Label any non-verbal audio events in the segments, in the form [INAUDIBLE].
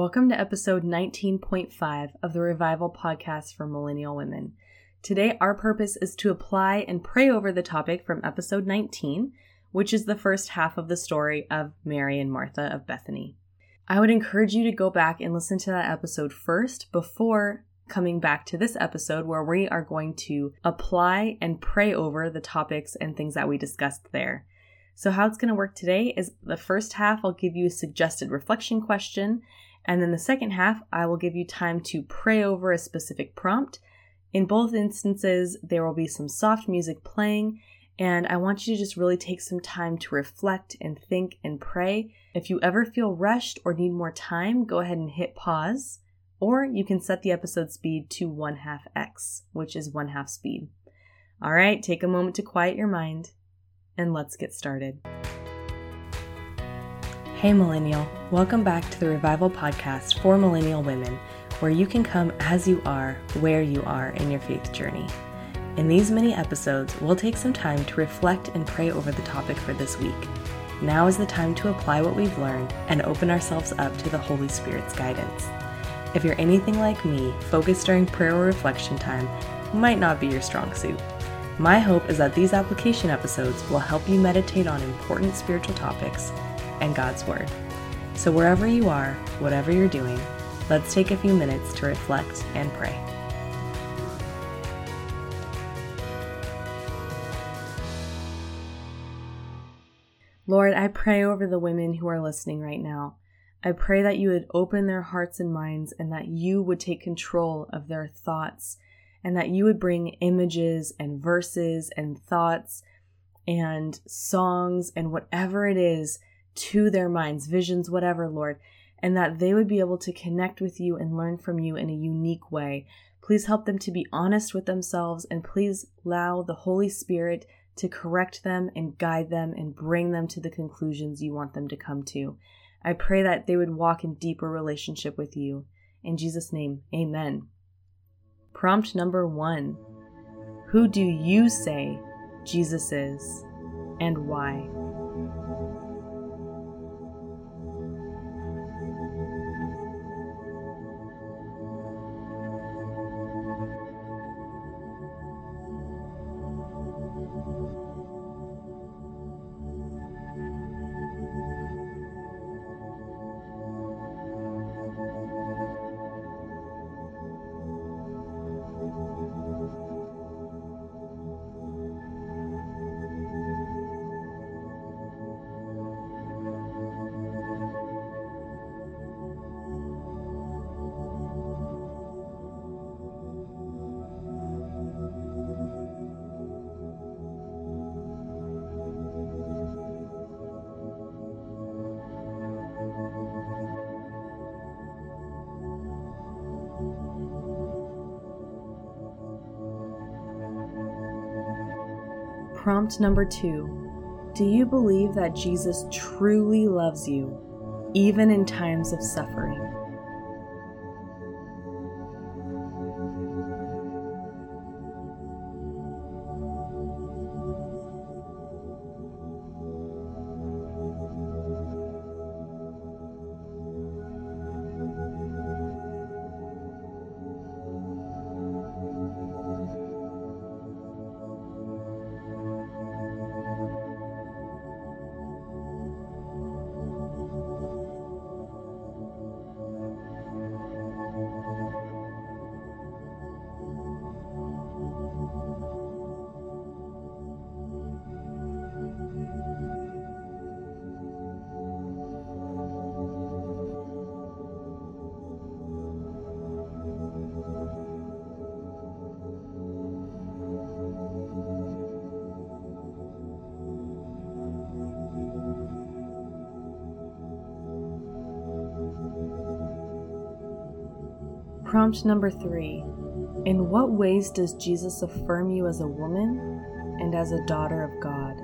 Welcome to episode 19.5 of the Revival Podcast for Millennial Women. Today, our purpose is to apply and pray over the topic from episode 19, which is the first half of the story of Mary and Martha of Bethany. I would encourage you to go back and listen to that episode first before coming back to this episode where we are going to apply and pray over the topics and things that we discussed there. So, how it's going to work today is the first half, I'll give you a suggested reflection question. And then the second half, I will give you time to pray over a specific prompt. In both instances, there will be some soft music playing, and I want you to just really take some time to reflect and think and pray. If you ever feel rushed or need more time, go ahead and hit pause, or you can set the episode speed to 1 half x, which is 1 half speed. All right, take a moment to quiet your mind, and let's get started. Hey, Millennial, welcome back to the Revival Podcast for Millennial Women where you can come as you are, where you are in your faith journey. In these mini episodes, we'll take some time to reflect and pray over the topic for this week. Now is the time to apply what we've learned and open ourselves up to the Holy Spirit's guidance. If you're anything like me, focus during prayer or reflection time might not be your strong suit. My hope is that these application episodes will help you meditate on important spiritual topics and God's Word. So, wherever you are, whatever you're doing, Let's take a few minutes to reflect and pray. Lord, I pray over the women who are listening right now. I pray that you would open their hearts and minds and that you would take control of their thoughts and that you would bring images and verses and thoughts and songs and whatever it is to their minds, visions, whatever, Lord, and that they would be able to connect with you and learn from you in a unique way. Please help them to be honest with themselves and please allow the Holy Spirit to correct them and guide them and bring them to the conclusions you want them to come to. I pray that they would walk in deeper relationship with you. In Jesus' name, amen. Prompt number one Who do you say Jesus is and why? Prompt number two Do you believe that Jesus truly loves you, even in times of suffering? Prompt number three In what ways does Jesus affirm you as a woman and as a daughter of God?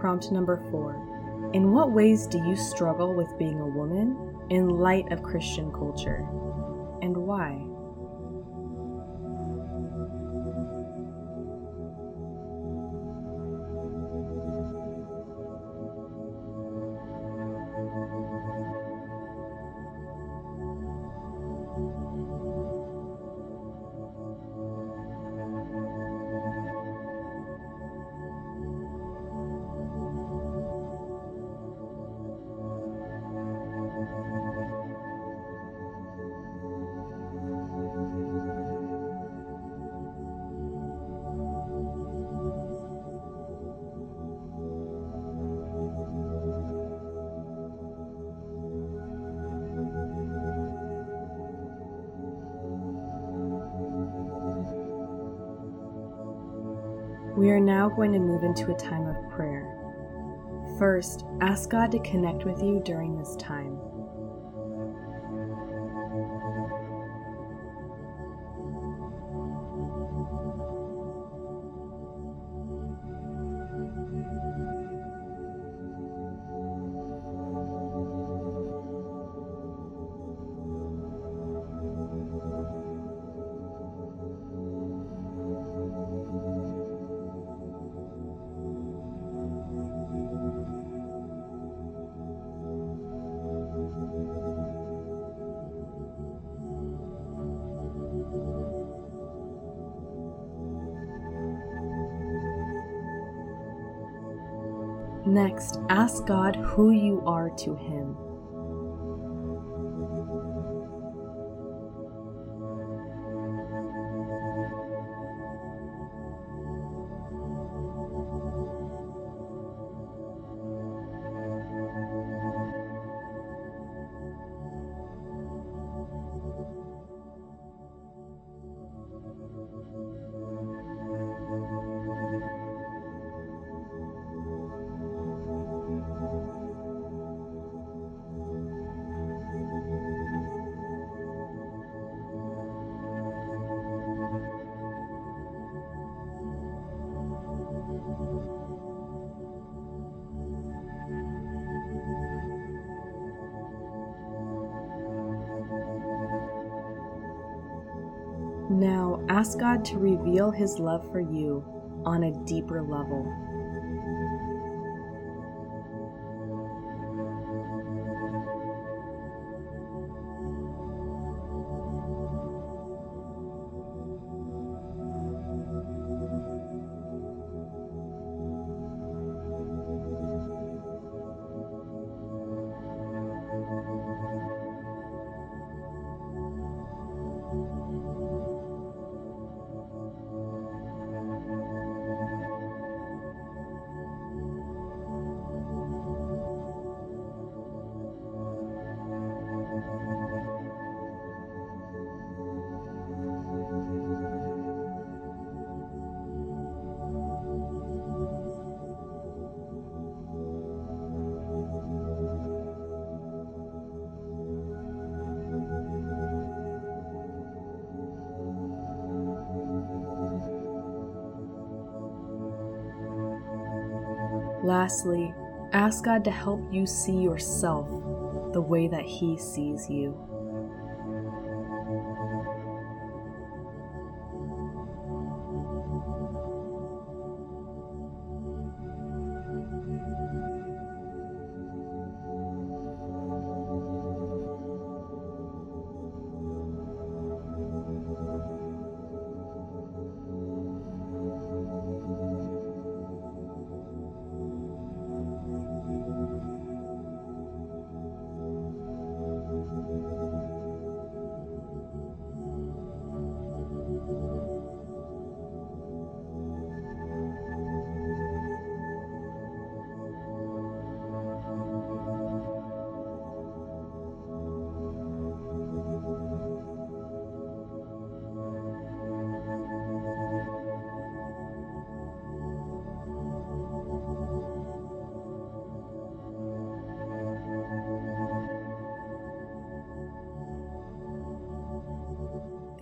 Prompt number four In what ways do you struggle with being a woman in light of Christian culture? And why? We are now going to move into a time of prayer. First, ask God to connect with you during this time. Next, ask God who you are to Him. Now ask God to reveal His love for you on a deeper level. Lastly, ask God to help you see yourself the way that He sees you.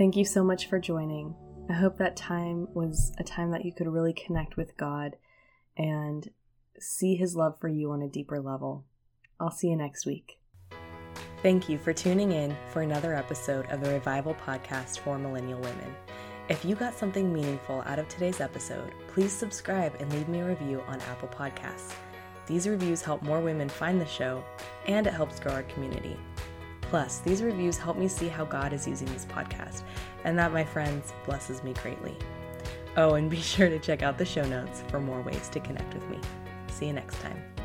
Thank you so much for joining. I hope that time was a time that you could really connect with God and see His love for you on a deeper level. I'll see you next week. Thank you for tuning in for another episode of the Revival Podcast for Millennial Women. If you got something meaningful out of today's episode, please subscribe and leave me a review on Apple Podcasts. These reviews help more women find the show, and it helps grow our community. Plus, these reviews help me see how God is using this podcast, and that, my friends, blesses me greatly. Oh, and be [LAUGHS] sure to check out the show notes for more ways to connect with me. See you next time.